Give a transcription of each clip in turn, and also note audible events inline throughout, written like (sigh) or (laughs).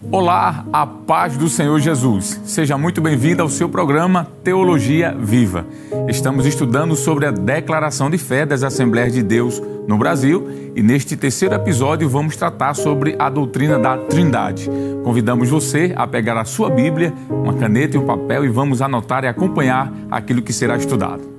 Olá, a paz do Senhor Jesus. Seja muito bem-vindo ao seu programa Teologia Viva. Estamos estudando sobre a declaração de fé das Assembleias de Deus no Brasil e neste terceiro episódio vamos tratar sobre a doutrina da Trindade. Convidamos você a pegar a sua Bíblia, uma caneta e um papel e vamos anotar e acompanhar aquilo que será estudado.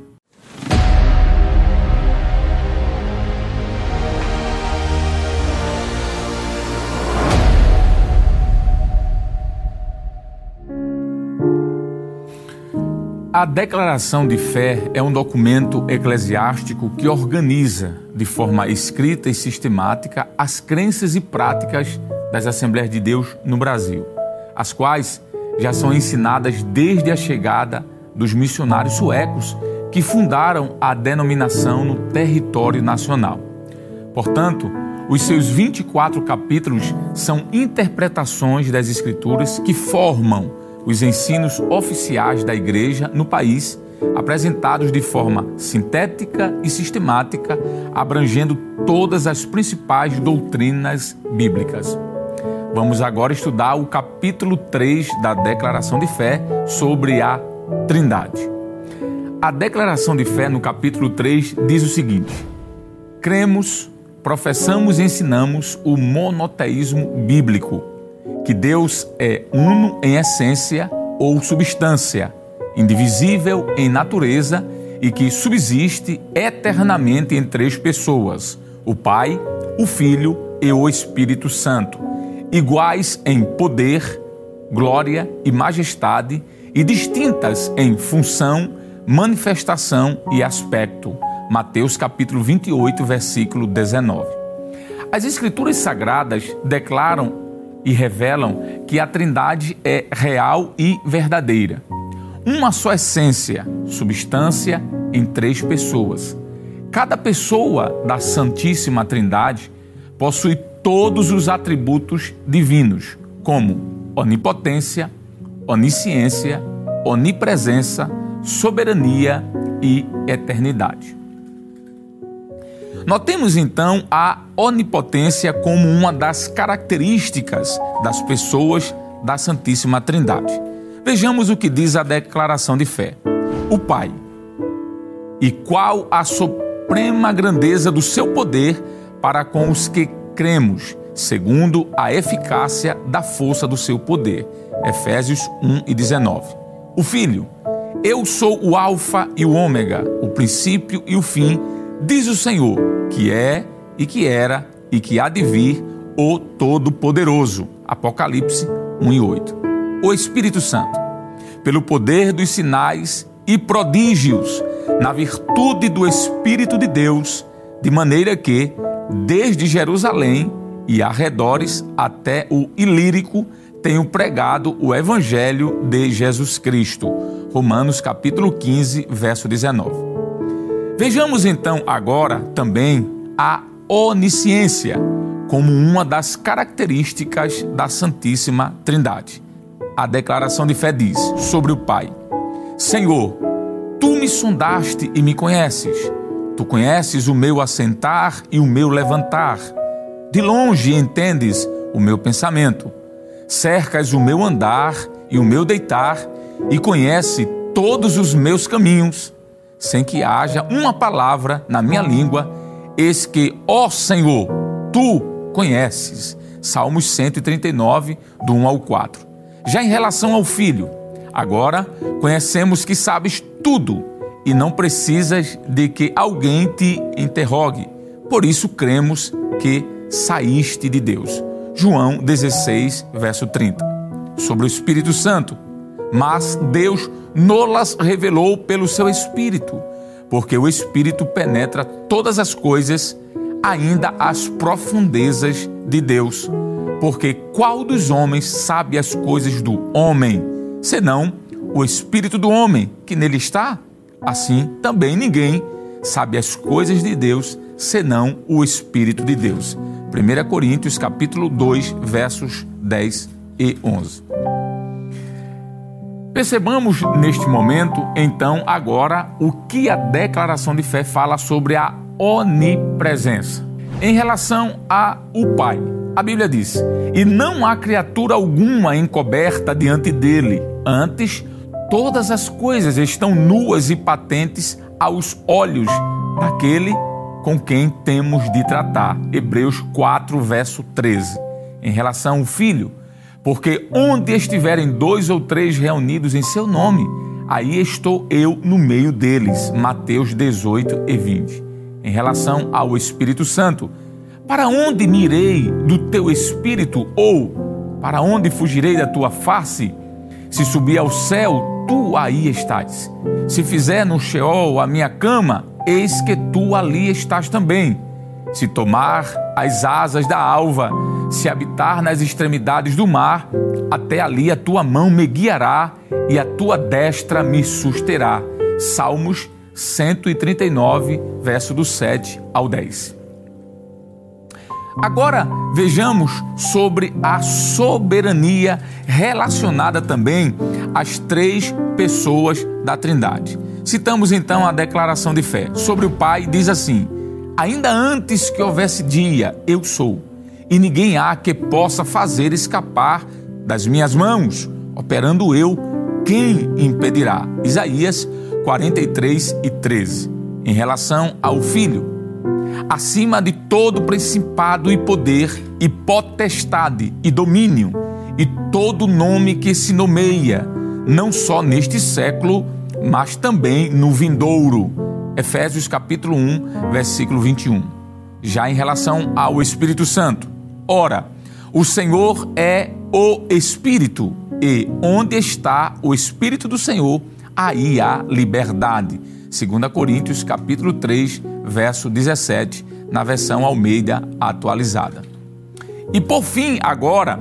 A declaração de fé é um documento eclesiástico que organiza, de forma escrita e sistemática, as crenças e práticas das Assembleias de Deus no Brasil, as quais já são ensinadas desde a chegada dos missionários suecos que fundaram a denominação no território nacional. Portanto, os seus 24 capítulos são interpretações das Escrituras que formam os ensinos oficiais da Igreja no país, apresentados de forma sintética e sistemática, abrangendo todas as principais doutrinas bíblicas. Vamos agora estudar o capítulo 3 da Declaração de Fé sobre a Trindade. A Declaração de Fé, no capítulo 3, diz o seguinte: Cremos, professamos e ensinamos o monoteísmo bíblico que Deus é uno em essência ou substância, indivisível em natureza e que subsiste eternamente em três pessoas: o Pai, o Filho e o Espírito Santo, iguais em poder, glória e majestade e distintas em função, manifestação e aspecto. Mateus capítulo 28, versículo 19. As escrituras sagradas declaram e revelam que a Trindade é real e verdadeira. Uma só essência, substância em três pessoas. Cada pessoa da Santíssima Trindade possui todos os atributos divinos, como onipotência, onisciência, onipresença, soberania e eternidade. Notemos então a onipotência como uma das características das pessoas da Santíssima Trindade. Vejamos o que diz a declaração de fé. O Pai. E qual a suprema grandeza do seu poder para com os que cremos, segundo a eficácia da força do seu poder. Efésios 1 e 19. O Filho. Eu sou o Alfa e o Ômega, o princípio e o fim Diz o Senhor, que é e que era e que há de vir o Todo-Poderoso. Apocalipse 1 e 8. O Espírito Santo, pelo poder dos sinais e prodígios, na virtude do Espírito de Deus, de maneira que, desde Jerusalém e arredores até o Ilírico, tenho pregado o Evangelho de Jesus Cristo. Romanos capítulo 15, verso 19. Vejamos então agora também a onisciência como uma das características da Santíssima Trindade. A declaração de fé diz sobre o Pai: Senhor, tu me sondaste e me conheces. Tu conheces o meu assentar e o meu levantar. De longe entendes o meu pensamento. Cercas o meu andar e o meu deitar e conhece todos os meus caminhos sem que haja uma palavra na minha língua, eis que, ó Senhor, tu conheces. Salmos 139, do 1 ao 4. Já em relação ao filho, agora conhecemos que sabes tudo e não precisas de que alguém te interrogue. Por isso cremos que saíste de Deus. João 16, verso 30. Sobre o Espírito Santo, mas Deus nolas revelou pelo seu Espírito, porque o Espírito penetra todas as coisas, ainda as profundezas de Deus. Porque qual dos homens sabe as coisas do homem, senão o Espírito do homem que nele está? Assim também ninguém sabe as coisas de Deus, senão o Espírito de Deus. 1 Coríntios capítulo 2, versos 10 e 11. Percebamos neste momento, então, agora, o que a declaração de fé fala sobre a onipresença. Em relação a o Pai, A Bíblia diz: E não há criatura alguma encoberta diante dele, antes todas as coisas estão nuas e patentes aos olhos daquele com quem temos de tratar. Hebreus 4, verso 13. Em relação ao filho, porque onde estiverem dois ou três reunidos em seu nome, aí estou eu no meio deles. Mateus 18 e 20. Em relação ao Espírito Santo, para onde me irei do teu espírito ou para onde fugirei da tua face? Se subir ao céu, tu aí estás. Se fizer no Sheol a minha cama, eis que tu ali estás também. Se tomar as asas da alva, se habitar nas extremidades do mar, até ali a tua mão me guiará e a tua destra me susterá. Salmos 139, verso do 7 ao 10. Agora vejamos sobre a soberania relacionada também às três pessoas da Trindade. Citamos então a declaração de fé. Sobre o Pai, diz assim: Ainda antes que houvesse dia, eu sou, e ninguém há que possa fazer escapar das minhas mãos. Operando eu, quem impedirá? Isaías 43 e 13. Em relação ao Filho, acima de todo principado e poder, e potestade e domínio, e todo nome que se nomeia, não só neste século, mas também no vindouro. Efésios capítulo 1, versículo 21. Já em relação ao Espírito Santo. Ora, o Senhor é o Espírito, e onde está o Espírito do Senhor, aí há liberdade. 2 Coríntios capítulo 3, verso 17, na versão Almeida atualizada. E por fim, agora,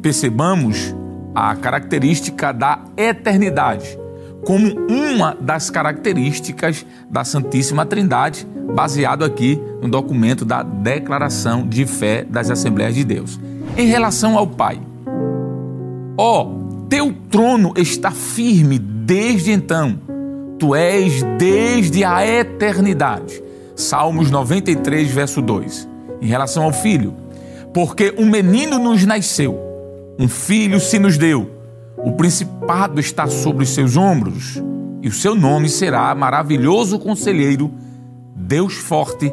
percebamos a característica da eternidade como uma das características da Santíssima Trindade, baseado aqui no documento da Declaração de Fé das Assembleias de Deus. Em relação ao Pai, ó, oh, teu trono está firme desde então, tu és desde a eternidade Salmos 93, verso 2. Em relação ao filho, porque um menino nos nasceu, um filho se nos deu, o principado está sobre os seus ombros, e o seu nome será maravilhoso conselheiro, Deus forte,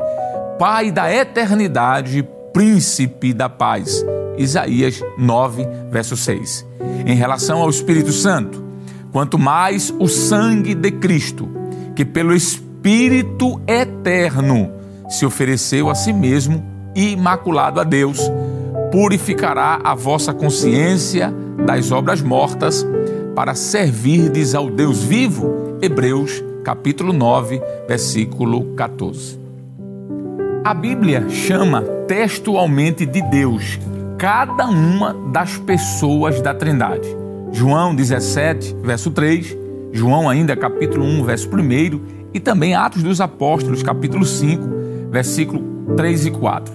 Pai da eternidade, príncipe da paz. Isaías 9, verso 6. Em relação ao Espírito Santo, quanto mais o sangue de Cristo, que pelo Espírito eterno se ofereceu a si mesmo, imaculado a Deus, purificará a vossa consciência das obras mortas para servirdes ao Deus vivo. Hebreus capítulo 9, versículo 14. A Bíblia chama textualmente de Deus cada uma das pessoas da Trindade. João 17, verso 3, João ainda capítulo 1, verso 1 e também Atos dos Apóstolos, capítulo 5, versículo 3 e 4.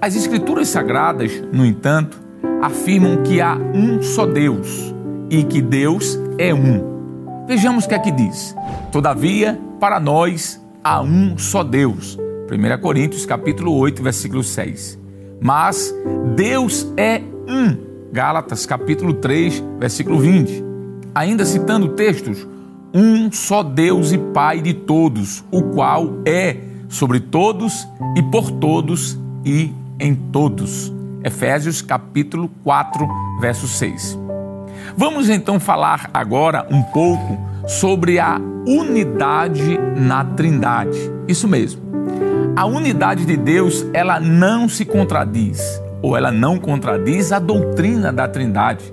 As Escrituras Sagradas, no entanto, afirmam que há um só Deus e que Deus é um. Vejamos o que é que diz. Todavia, para nós há um só Deus. 1 Coríntios capítulo 8, versículo 6. Mas Deus é um. Gálatas capítulo 3, versículo 20. Ainda citando textos um só Deus e Pai de todos, o qual é sobre todos e por todos e em todos. Efésios capítulo 4, verso 6. Vamos então falar agora um pouco sobre a unidade na Trindade. Isso mesmo. A unidade de Deus, ela não se contradiz, ou ela não contradiz a doutrina da Trindade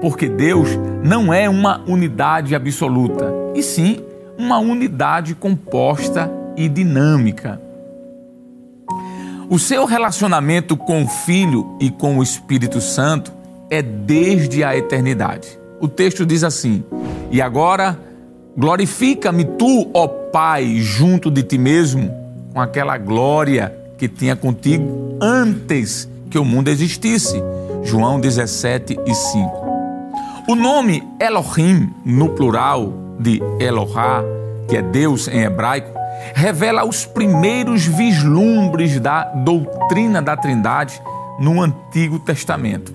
porque Deus não é uma unidade absoluta, e sim uma unidade composta e dinâmica. O seu relacionamento com o Filho e com o Espírito Santo é desde a eternidade. O texto diz assim: E agora glorifica-me tu, ó Pai, junto de ti mesmo, com aquela glória que tinha contigo antes que o mundo existisse. João 17 e 5. O nome Elohim, no plural de Elohá, que é Deus em hebraico, revela os primeiros vislumbres da doutrina da Trindade no Antigo Testamento.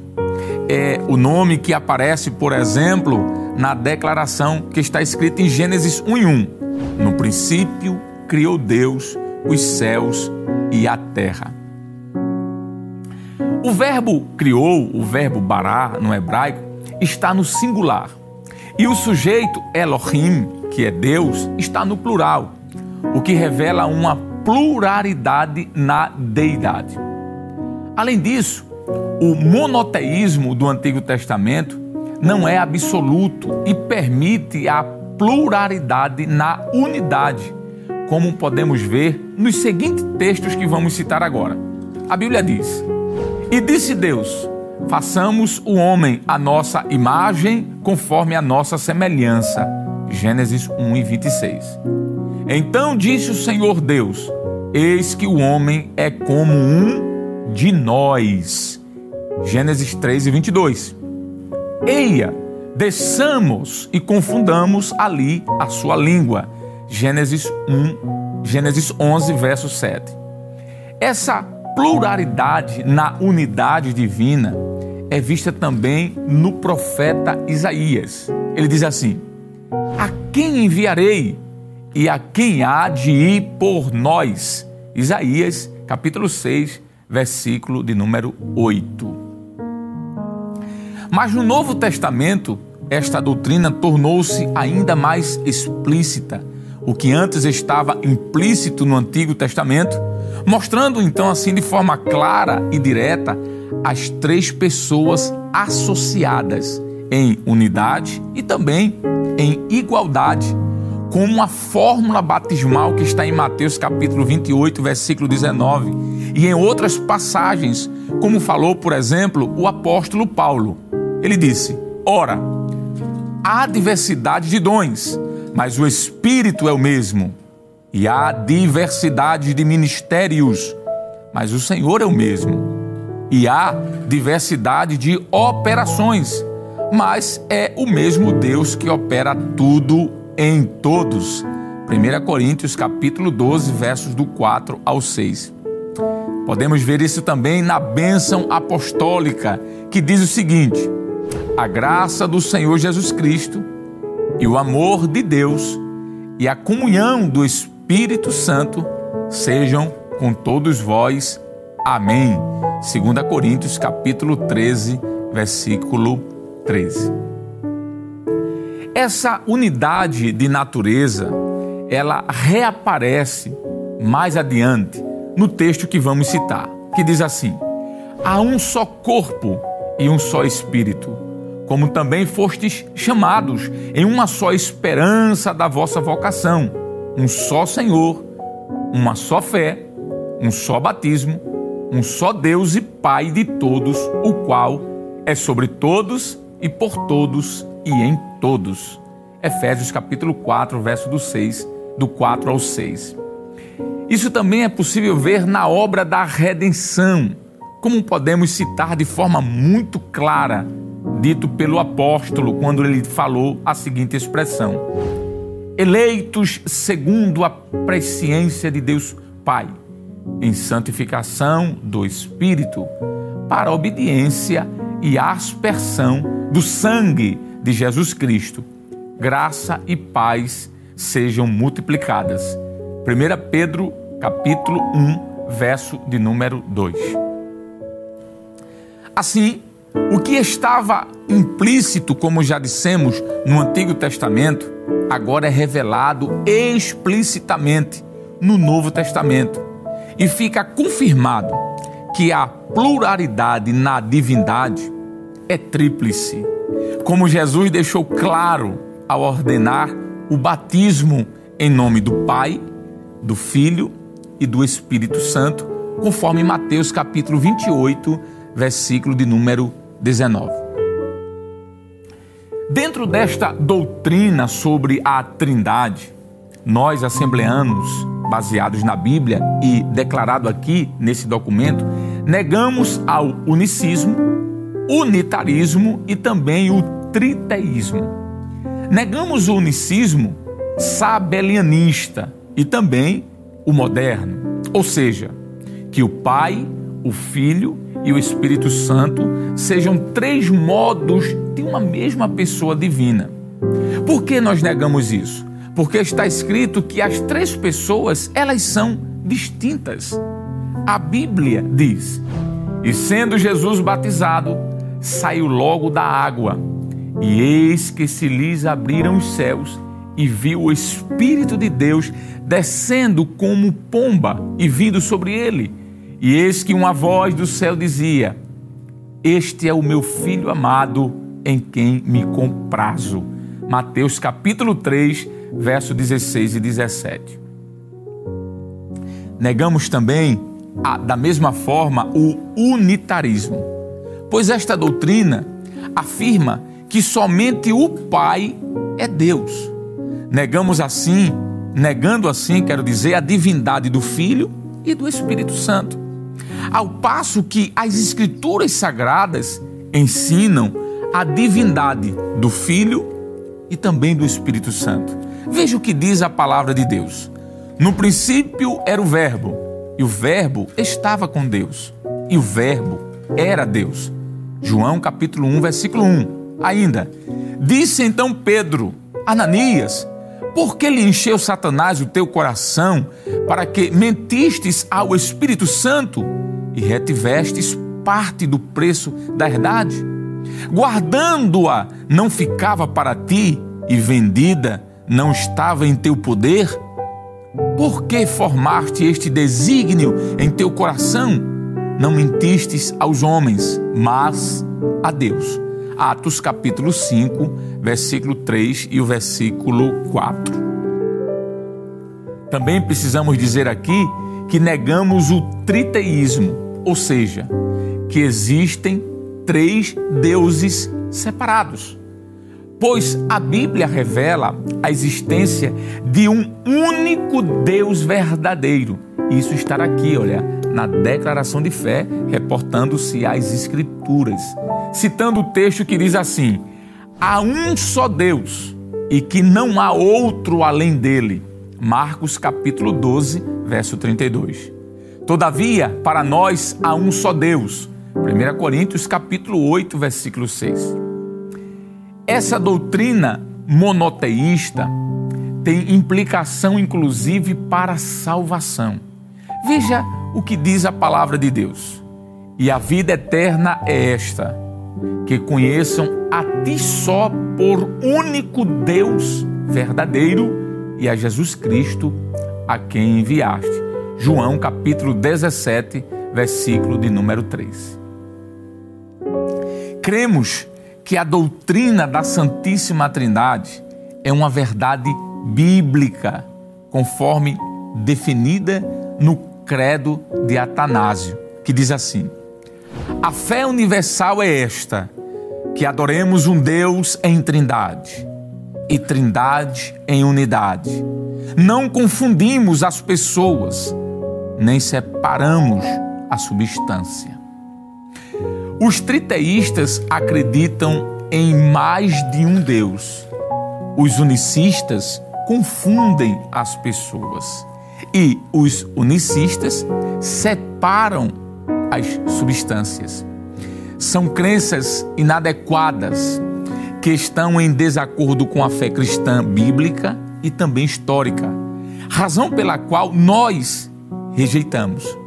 É o nome que aparece, por exemplo, na declaração que está escrita em Gênesis 1 e 1. No princípio criou Deus os céus e a terra. O verbo criou, o verbo bará no hebraico, está no singular. E o sujeito Elohim, que é Deus, está no plural, o que revela uma pluralidade na deidade. Além disso, o monoteísmo do Antigo Testamento não é absoluto e permite a pluralidade na unidade, como podemos ver nos seguintes textos que vamos citar agora. A Bíblia diz: E disse Deus: Façamos o homem a nossa imagem, conforme a nossa semelhança. Gênesis 1 e 26. Então disse o Senhor Deus: Eis que o homem é como um de nós. Gênesis 3 e 22. Eia, desçamos e confundamos ali a sua língua. Gênesis 1, Gênesis 11, verso 7. Essa pluralidade na unidade divina é vista também no profeta Isaías. Ele diz assim: A quem enviarei e a quem há de ir por nós? Isaías, capítulo 6, versículo de número 8. Mas no Novo Testamento, esta doutrina tornou-se ainda mais explícita, o que antes estava implícito no Antigo Testamento, mostrando então assim de forma clara e direta as três pessoas associadas em unidade e também em igualdade, como a fórmula batismal que está em Mateus capítulo 28, versículo 19, e em outras passagens, como falou, por exemplo, o apóstolo Paulo. Ele disse: Ora, há diversidade de dons, mas o Espírito é o mesmo. E há diversidade de ministérios, mas o Senhor é o mesmo. E há diversidade de operações, mas é o mesmo Deus que opera tudo em todos. 1 Coríntios capítulo 12, versos do 4 ao 6. Podemos ver isso também na bênção apostólica, que diz o seguinte: a graça do Senhor Jesus Cristo e o amor de Deus e a comunhão do Espírito Santo sejam com todos vós. Amém. 2 Coríntios capítulo 13, versículo 13. Essa unidade de natureza, ela reaparece mais adiante no texto que vamos citar, que diz assim: Há um só corpo e um só espírito como também fostes chamados em uma só esperança da vossa vocação, um só Senhor, uma só fé, um só batismo, um só Deus e Pai de todos, o qual é sobre todos e por todos e em todos. Efésios capítulo 4, verso do 6, do 4 ao 6. Isso também é possível ver na obra da redenção, como podemos citar de forma muito clara dito pelo apóstolo quando ele falou a seguinte expressão: Eleitos segundo a presciência de Deus Pai, em santificação do Espírito, para obediência e aspersão do sangue de Jesus Cristo. Graça e paz sejam multiplicadas. 1 Pedro, capítulo 1, verso de número 2. Assim, o que estava implícito, como já dissemos, no Antigo Testamento, agora é revelado explicitamente no Novo Testamento. E fica confirmado que a pluralidade na divindade é tríplice. Como Jesus deixou claro ao ordenar o batismo em nome do Pai, do Filho e do Espírito Santo, conforme Mateus capítulo 28, versículo de número 19. Dentro desta doutrina sobre a Trindade, nós assembleanos, baseados na Bíblia e declarado aqui nesse documento, negamos ao unicismo, unitarismo e também o triteísmo. Negamos o unicismo sabelianista e também o moderno, ou seja, que o Pai, o Filho e o Espírito Santo sejam três modos de uma mesma pessoa divina. Por que nós negamos isso? Porque está escrito que as três pessoas, elas são distintas. A Bíblia diz: "E sendo Jesus batizado, saiu logo da água, e eis que se lhes abriram os céus, e viu o Espírito de Deus descendo como pomba e vindo sobre ele. E eis que uma voz do céu dizia: Este é o meu filho amado, em quem me comprazo. Mateus capítulo 3, verso 16 e 17. Negamos também, da mesma forma, o unitarismo, pois esta doutrina afirma que somente o Pai é Deus. Negamos assim, negando assim, quero dizer, a divindade do Filho e do Espírito Santo. Ao passo que as Escrituras Sagradas ensinam a divindade do Filho e também do Espírito Santo. Veja o que diz a palavra de Deus. No princípio era o Verbo, e o Verbo estava com Deus, e o Verbo era Deus. João capítulo 1, versículo 1. Ainda, disse então Pedro, Ananias, por que lhe encheu Satanás o teu coração para que mentistes ao Espírito Santo e retivestes parte do preço da herdade? Guardando-a não ficava para ti e vendida não estava em teu poder? Por que formaste este desígnio em teu coração? Não mentistes aos homens, mas a Deus. Atos capítulo 5, versículo 3 e o versículo 4. Também precisamos dizer aqui que negamos o triteísmo, ou seja, que existem três deuses separados. Pois a Bíblia revela a existência de um único Deus verdadeiro. Isso está aqui, olha, na declaração de fé, reportando-se às Escrituras, citando o texto que diz assim: Há um só Deus e que não há outro além dele. Marcos capítulo 12, verso 32. Todavia, para nós há um só Deus. 1 Coríntios capítulo 8, versículo 6. Essa doutrina monoteísta tem implicação inclusive para a salvação. Veja o que diz a palavra de Deus. E a vida eterna é esta: que conheçam a ti só por único Deus verdadeiro e a Jesus Cristo a quem enviaste. João capítulo 17, versículo de número 3. Cremos que a doutrina da Santíssima Trindade é uma verdade bíblica, conforme definida no credo de Atanásio, que diz assim: A fé universal é esta, que adoremos um Deus em Trindade e Trindade em unidade. Não confundimos as pessoas, nem separamos a substância. Os triteístas acreditam em mais de um Deus. Os unicistas confundem as pessoas. E os unicistas separam as substâncias. São crenças inadequadas que estão em desacordo com a fé cristã bíblica e também histórica, razão pela qual nós rejeitamos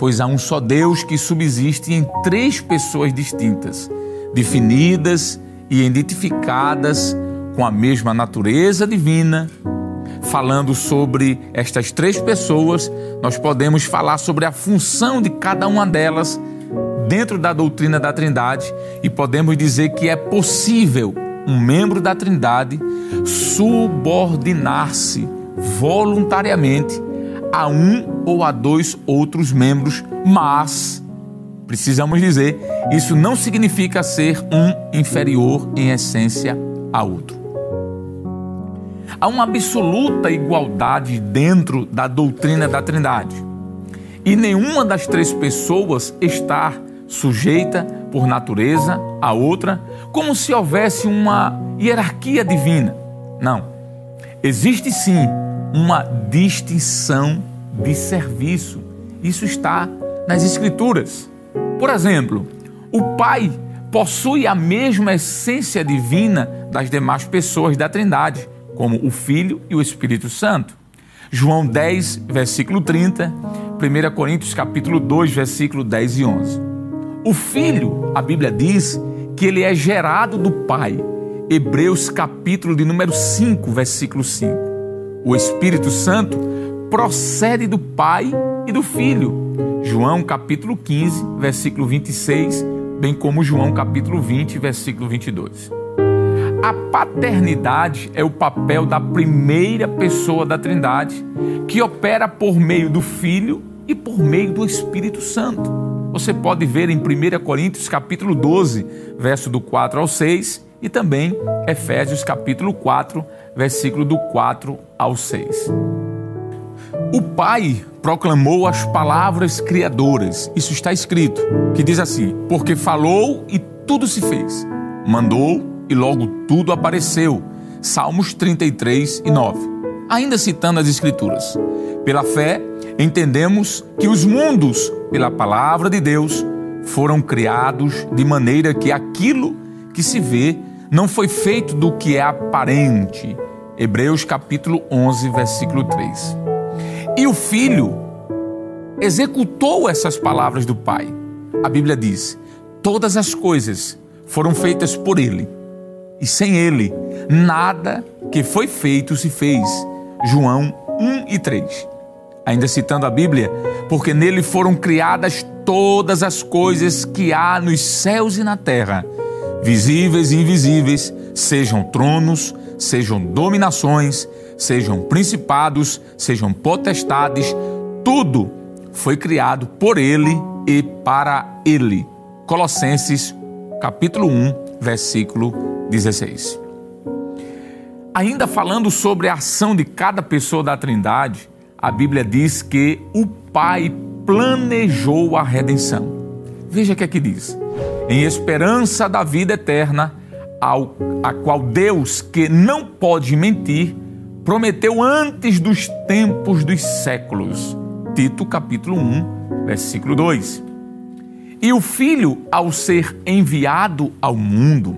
pois há um só Deus que subsiste em três pessoas distintas, definidas e identificadas com a mesma natureza divina. Falando sobre estas três pessoas, nós podemos falar sobre a função de cada uma delas dentro da doutrina da Trindade e podemos dizer que é possível um membro da Trindade subordinar-se voluntariamente a um ou a dois outros membros, mas precisamos dizer, isso não significa ser um inferior em essência a outro. Há uma absoluta igualdade dentro da doutrina da Trindade. E nenhuma das três pessoas está sujeita por natureza a outra, como se houvesse uma hierarquia divina. Não. Existe sim uma distinção de serviço. Isso está nas Escrituras. Por exemplo, o Pai possui a mesma essência divina das demais pessoas da Trindade, como o Filho e o Espírito Santo. João 10, versículo 30, 1 Coríntios capítulo 2, versículo 10 e 11. O Filho, a Bíblia diz que ele é gerado do Pai. Hebreus capítulo de número 5, versículo 5. O Espírito Santo procede do Pai e do Filho. João capítulo 15, versículo 26, bem como João capítulo 20, versículo 22. A paternidade é o papel da primeira pessoa da Trindade, que opera por meio do Filho e por meio do Espírito Santo. Você pode ver em 1 Coríntios capítulo 12, verso do 4 ao 6, e também Efésios capítulo 4, versículo do 4 ao 6. O Pai proclamou as palavras criadoras. Isso está escrito, que diz assim: porque falou e tudo se fez. Mandou e logo tudo apareceu. Salmos 33 e 9. Ainda citando as Escrituras. Pela fé, entendemos que os mundos, pela palavra de Deus, foram criados de maneira que aquilo que se vê não foi feito do que é aparente. Hebreus capítulo 11, versículo 3. E o filho executou essas palavras do pai. A Bíblia diz: todas as coisas foram feitas por ele e sem ele, nada que foi feito se fez. João 1 e 3. Ainda citando a Bíblia, porque nele foram criadas todas as coisas que há nos céus e na terra, visíveis e invisíveis, sejam tronos, sejam dominações, sejam principados, sejam potestades, tudo foi criado por ele e para ele. Colossenses capítulo 1, versículo 16. Ainda falando sobre a ação de cada pessoa da Trindade, a Bíblia diz que o Pai planejou a redenção. Veja o que aqui é diz: em esperança da vida eterna, ao, a qual Deus, que não pode mentir, prometeu antes dos tempos dos séculos. Tito capítulo 1, versículo 2. E o Filho, ao ser enviado ao mundo,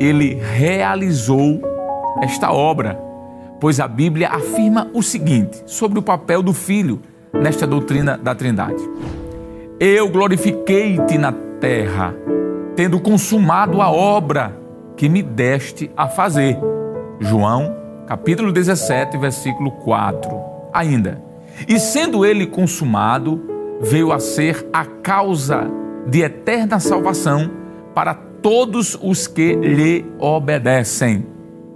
ele realizou esta obra, pois a Bíblia afirma o seguinte sobre o papel do Filho nesta doutrina da Trindade: Eu glorifiquei-te na terra, tendo consumado a obra que me deste a fazer. João, capítulo 17, versículo 4. Ainda, e sendo ele consumado, veio a ser a causa de eterna salvação para todos os que lhe obedecem.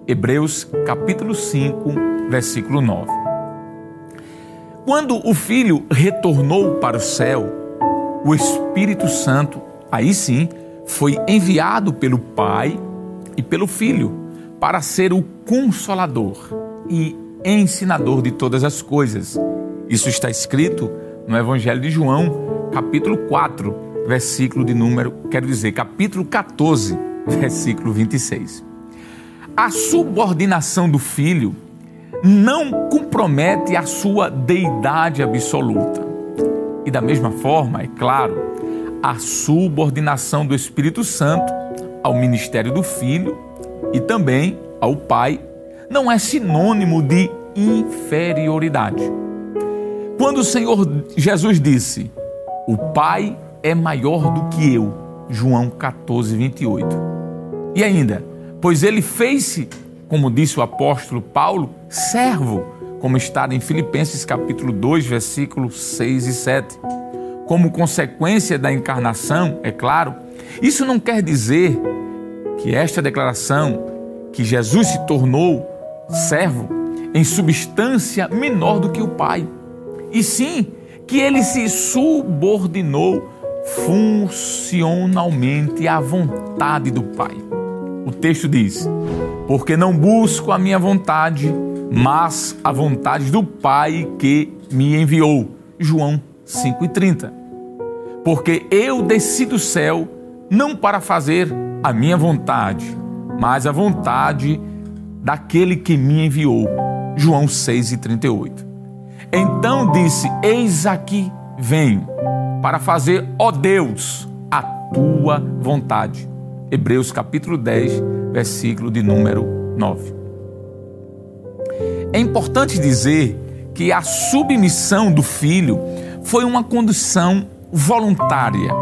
Hebreus capítulo 5, versículo 9. Quando o filho retornou para o céu, o Espírito Santo, aí sim, foi enviado pelo Pai e pelo Filho para ser o consolador e ensinador de todas as coisas. Isso está escrito no Evangelho de João, capítulo 4, versículo de número, quero dizer, capítulo 14, (laughs) versículo 26. A subordinação do filho não compromete a sua deidade absoluta. E da mesma forma, é claro, a subordinação do Espírito Santo ao ministério do Filho e também ao Pai não é sinônimo de inferioridade. Quando o Senhor Jesus disse: O Pai é maior do que eu. João 14, 28. E ainda, pois ele fez-se, como disse o apóstolo Paulo, servo, como está em Filipenses capítulo 2, versículos 6 e 7. Como consequência da encarnação, é claro, isso não quer dizer que esta declaração, que Jesus se tornou servo, em substância menor do que o Pai, e sim que ele se subordinou funcionalmente à vontade do Pai. O texto diz: Porque não busco a minha vontade, mas a vontade do Pai que me enviou. João 5,30. Porque eu desci do céu não para fazer a minha vontade, mas a vontade daquele que me enviou. João 6,38. Então disse: Eis aqui, venho para fazer, ó Deus, a tua vontade. Hebreus capítulo 10, versículo de número 9. É importante dizer que a submissão do filho foi uma condição voluntária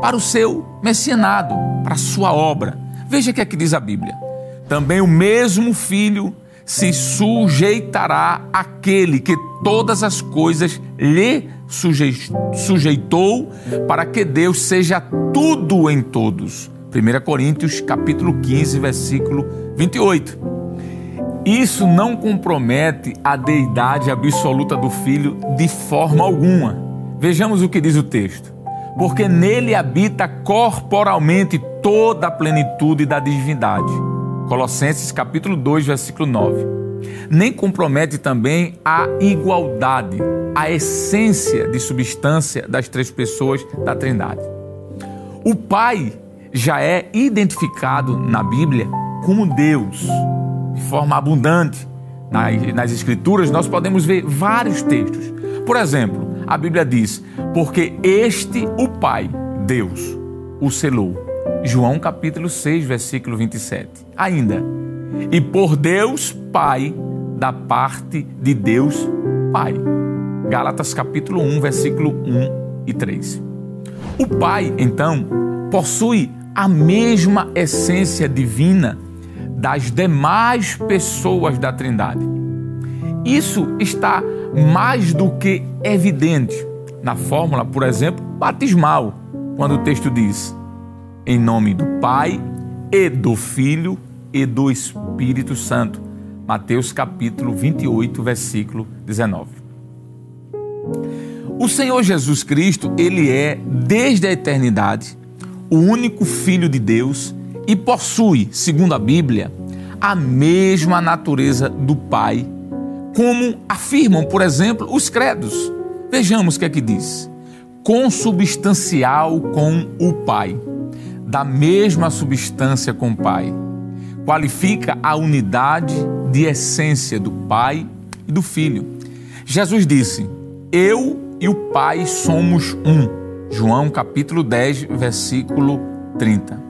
para o seu messianado, para a sua obra. Veja o que aqui diz a Bíblia. Também o mesmo filho se sujeitará àquele que todas as coisas lhe sujeitou para que Deus seja tudo em todos. 1 Coríntios capítulo 15, versículo 28. Isso não compromete a deidade absoluta do filho de forma alguma. Vejamos o que diz o texto. Porque nele habita corporalmente toda a plenitude da divindade Colossenses capítulo 2, versículo 9. Nem compromete também a igualdade, a essência de substância das três pessoas da Trindade. O Pai já é identificado na Bíblia como Deus, de forma abundante. Nas, nas Escrituras, nós podemos ver vários textos. Por exemplo, a Bíblia diz: Porque este, o Pai, Deus, o selou João capítulo 6, versículo 27. Ainda. E por Deus Pai, da parte de Deus Pai. Gálatas capítulo 1, versículo 1 e 3. O Pai, então, possui a mesma essência divina das demais pessoas da Trindade. Isso está mais do que evidente na fórmula, por exemplo, batismal, quando o texto diz: em nome do Pai e do Filho e do Espírito Santo. Mateus capítulo 28, versículo 19. O Senhor Jesus Cristo, ele é desde a eternidade o único filho de Deus e possui, segundo a Bíblia, a mesma natureza do Pai, como afirmam, por exemplo, os credos. Vejamos o que é que diz: consubstancial com o Pai da mesma substância com o Pai. Qualifica a unidade de essência do Pai e do Filho. Jesus disse: Eu e o Pai somos um. João capítulo 10, versículo 30.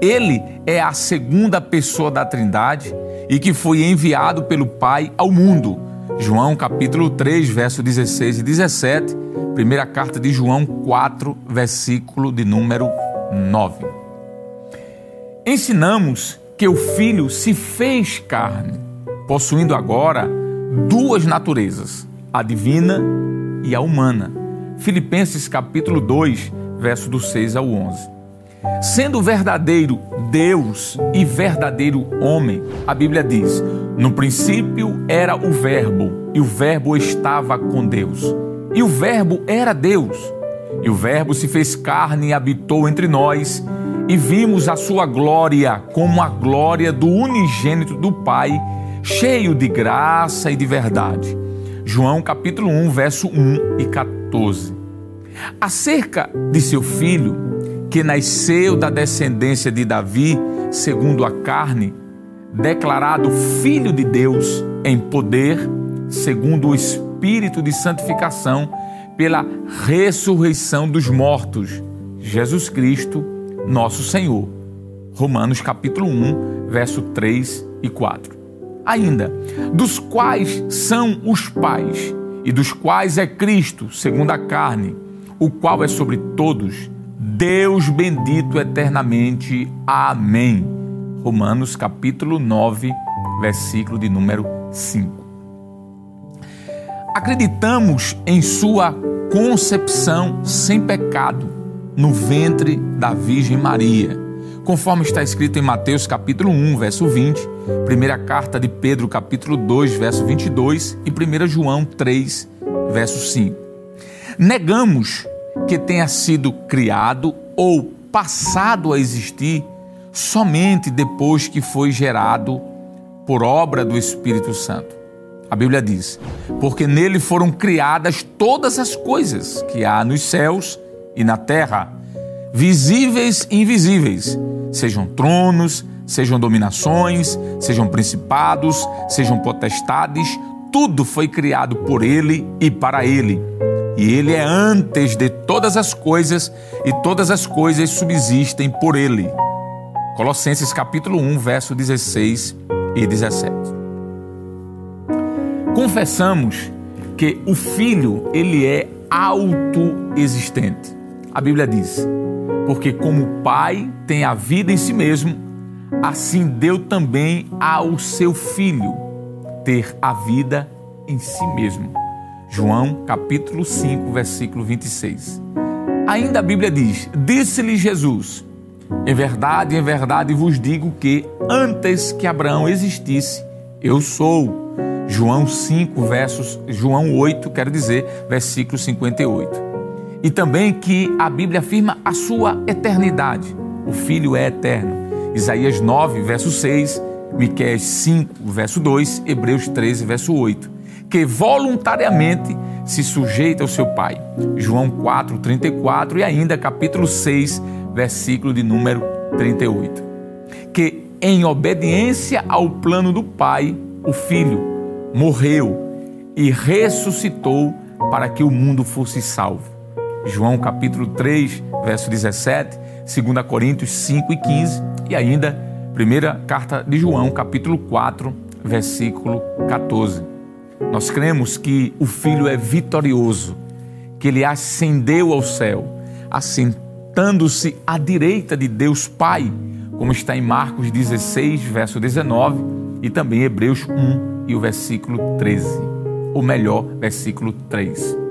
Ele é a segunda pessoa da Trindade e que foi enviado pelo Pai ao mundo. João capítulo 3, verso 16 e 17, primeira carta de João 4, versículo de número 9. Ensinamos que o Filho se fez carne, possuindo agora duas naturezas, a divina e a humana. Filipenses capítulo 2, verso do 6 ao 11. Sendo verdadeiro Deus e verdadeiro homem, a Bíblia diz: No princípio era o Verbo, e o Verbo estava com Deus, e o Verbo era Deus. E o Verbo se fez carne e habitou entre nós, e vimos a sua glória como a glória do unigênito do Pai, cheio de graça e de verdade. João capítulo 1, verso 1 e 14. Acerca de seu filho, que nasceu da descendência de Davi, segundo a carne, declarado filho de Deus em poder, segundo o espírito de santificação, pela ressurreição dos mortos, Jesus Cristo, nosso Senhor. Romanos capítulo 1, verso 3 e 4. Ainda, dos quais são os pais, e dos quais é Cristo, segundo a carne, o qual é sobre todos, Deus bendito eternamente. Amém. Romanos capítulo 9, versículo de número 5. Acreditamos em Sua concepção sem pecado no ventre da Virgem Maria, conforme está escrito em Mateus capítulo 1, verso 20, primeira carta de Pedro capítulo 2, verso 22 e 1 João 3, verso 5. Negamos que tenha sido criado ou passado a existir somente depois que foi gerado por obra do Espírito Santo. A Bíblia diz: porque nele foram criadas todas as coisas que há nos céus e na terra, visíveis e invisíveis, sejam tronos, sejam dominações, sejam principados, sejam potestades, tudo foi criado por ele e para ele. e ele é antes de todas as coisas, e todas as coisas subsistem por ele. Colossenses capítulo 1, verso 16 e 17. Confessamos que o filho, ele é autoexistente. A Bíblia diz: "Porque como o Pai tem a vida em si mesmo, assim deu também ao seu filho ter a vida em si mesmo." João capítulo 5, versículo 26. Ainda a Bíblia diz: Disse-lhe Jesus: Em verdade, em verdade vos digo que antes que Abraão existisse, eu sou. João 5, versos João 8, quero dizer, versículo 58. E também que a Bíblia afirma a sua eternidade. O Filho é eterno. Isaías 9, verso 6, Miqueias 5, verso 2, Hebreus 13, verso 8 que voluntariamente se sujeita ao seu pai. João 4, 34 e ainda capítulo 6, versículo de número 38. Que em obediência ao plano do pai, o filho morreu e ressuscitou para que o mundo fosse salvo. João capítulo 3, verso 17, 2 Coríntios 5 e 15 e ainda primeira carta de João, capítulo 4, versículo 14. Nós cremos que o Filho é vitorioso, que ele ascendeu ao céu, assentando-se à direita de Deus Pai, como está em Marcos 16, verso 19, e também Hebreus 1 e o versículo 13, ou melhor, versículo 3.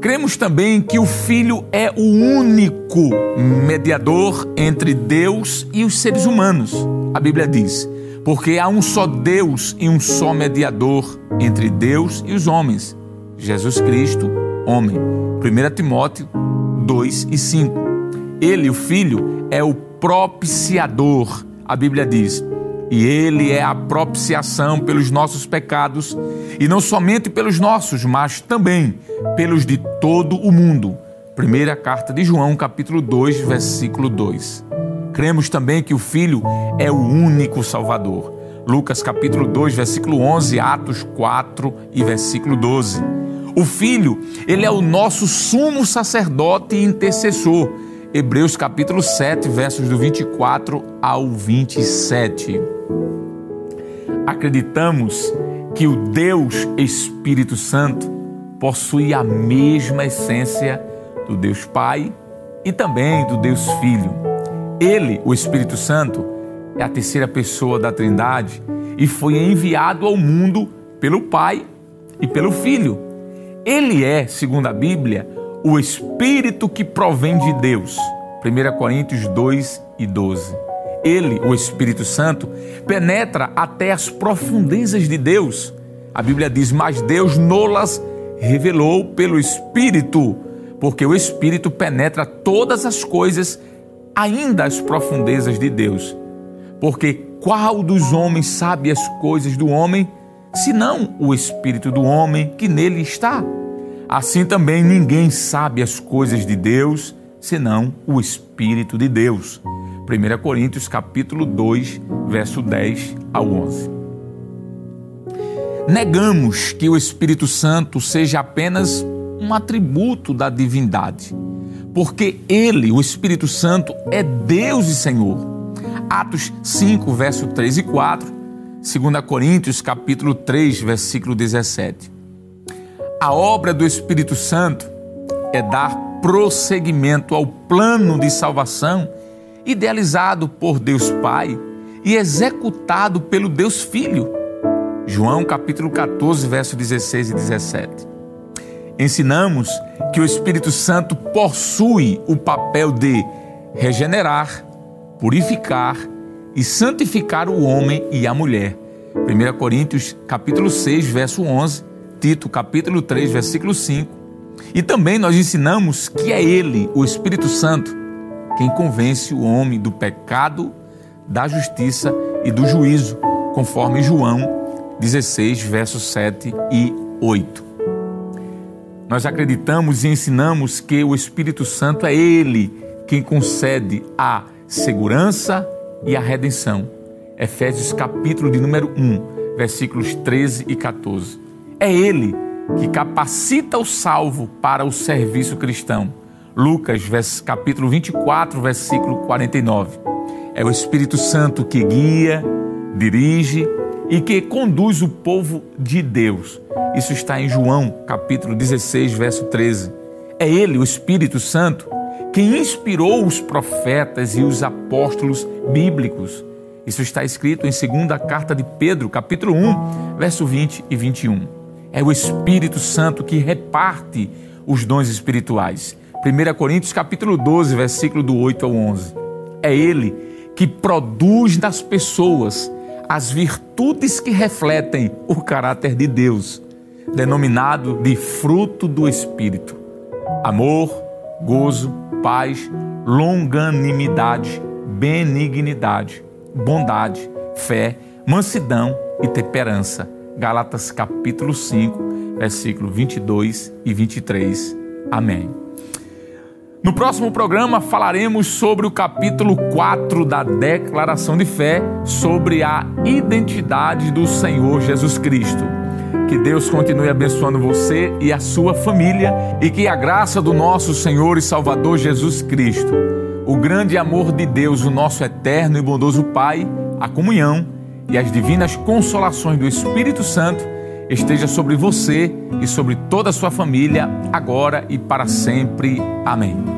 Cremos também que o Filho é o único mediador entre Deus e os seres humanos. A Bíblia diz: porque há um só Deus e um só mediador entre Deus e os homens, Jesus Cristo, homem. 1 Timóteo 2 e 5. Ele, o Filho, é o propiciador, a Bíblia diz. E ele é a propiciação pelos nossos pecados, e não somente pelos nossos, mas também pelos de todo o mundo. Primeira carta de João, capítulo 2, versículo 2. Cremos também que o Filho é o único Salvador. Lucas capítulo 2, versículo 11, Atos 4 e versículo 12. O Filho, ele é o nosso sumo sacerdote e intercessor. Hebreus capítulo 7, versos do 24 ao 27. Acreditamos que o Deus Espírito Santo possui a mesma essência do Deus Pai e também do Deus Filho. Ele, o Espírito Santo, é a terceira pessoa da Trindade e foi enviado ao mundo pelo Pai e pelo Filho. Ele é, segundo a Bíblia, o Espírito que provém de Deus. 1 Coríntios 2 e 12. Ele, o Espírito Santo, penetra até as profundezas de Deus. A Bíblia diz: Mas Deus nolas revelou pelo Espírito, porque o Espírito penetra todas as coisas ainda as profundezas de Deus. Porque qual dos homens sabe as coisas do homem, senão o espírito do homem que nele está? Assim também ninguém sabe as coisas de Deus, senão o espírito de Deus. 1 Coríntios capítulo 2, verso 10 ao 11. Negamos que o Espírito Santo seja apenas um atributo da divindade porque ele, o Espírito Santo, é Deus e Senhor. Atos 5, verso 3 e 4, 2 Coríntios, capítulo 3, versículo 17. A obra do Espírito Santo é dar prosseguimento ao plano de salvação idealizado por Deus Pai e executado pelo Deus Filho. João capítulo 14, verso 16 e 17 ensinamos que o Espírito Santo possui o papel de regenerar, purificar e santificar o homem e a mulher. 1 Coríntios capítulo 6, verso 11, Tito capítulo 3, versículo 5. E também nós ensinamos que é ele, o Espírito Santo, quem convence o homem do pecado, da justiça e do juízo, conforme João 16, versos 7 e 8. Nós acreditamos e ensinamos que o Espírito Santo é Ele quem concede a segurança e a redenção. Efésios capítulo de número 1, versículos 13 e 14. É Ele que capacita o salvo para o serviço cristão. Lucas, capítulo 24, versículo 49. É o Espírito Santo que guia, dirige e que conduz o povo de Deus. Isso está em João, capítulo 16, verso 13. É ele, o Espírito Santo, quem inspirou os profetas e os apóstolos bíblicos. Isso está escrito em segunda carta de Pedro, capítulo 1, verso 20 e 21. É o Espírito Santo que reparte os dons espirituais. 1 Coríntios capítulo 12, versículo do 8 ao 11. É ele que produz nas pessoas as virtudes que refletem o caráter de Deus, denominado de fruto do Espírito: amor, gozo, paz, longanimidade, benignidade, bondade, fé, mansidão e temperança. Gálatas capítulo 5, versículo 22 e 23. Amém. No próximo programa falaremos sobre o capítulo 4 da Declaração de Fé, sobre a identidade do Senhor Jesus Cristo. Que Deus continue abençoando você e a sua família e que a graça do nosso Senhor e Salvador Jesus Cristo, o grande amor de Deus, o nosso eterno e bondoso Pai, a comunhão e as divinas consolações do Espírito Santo esteja sobre você e sobre toda a sua família, agora e para sempre. Amém.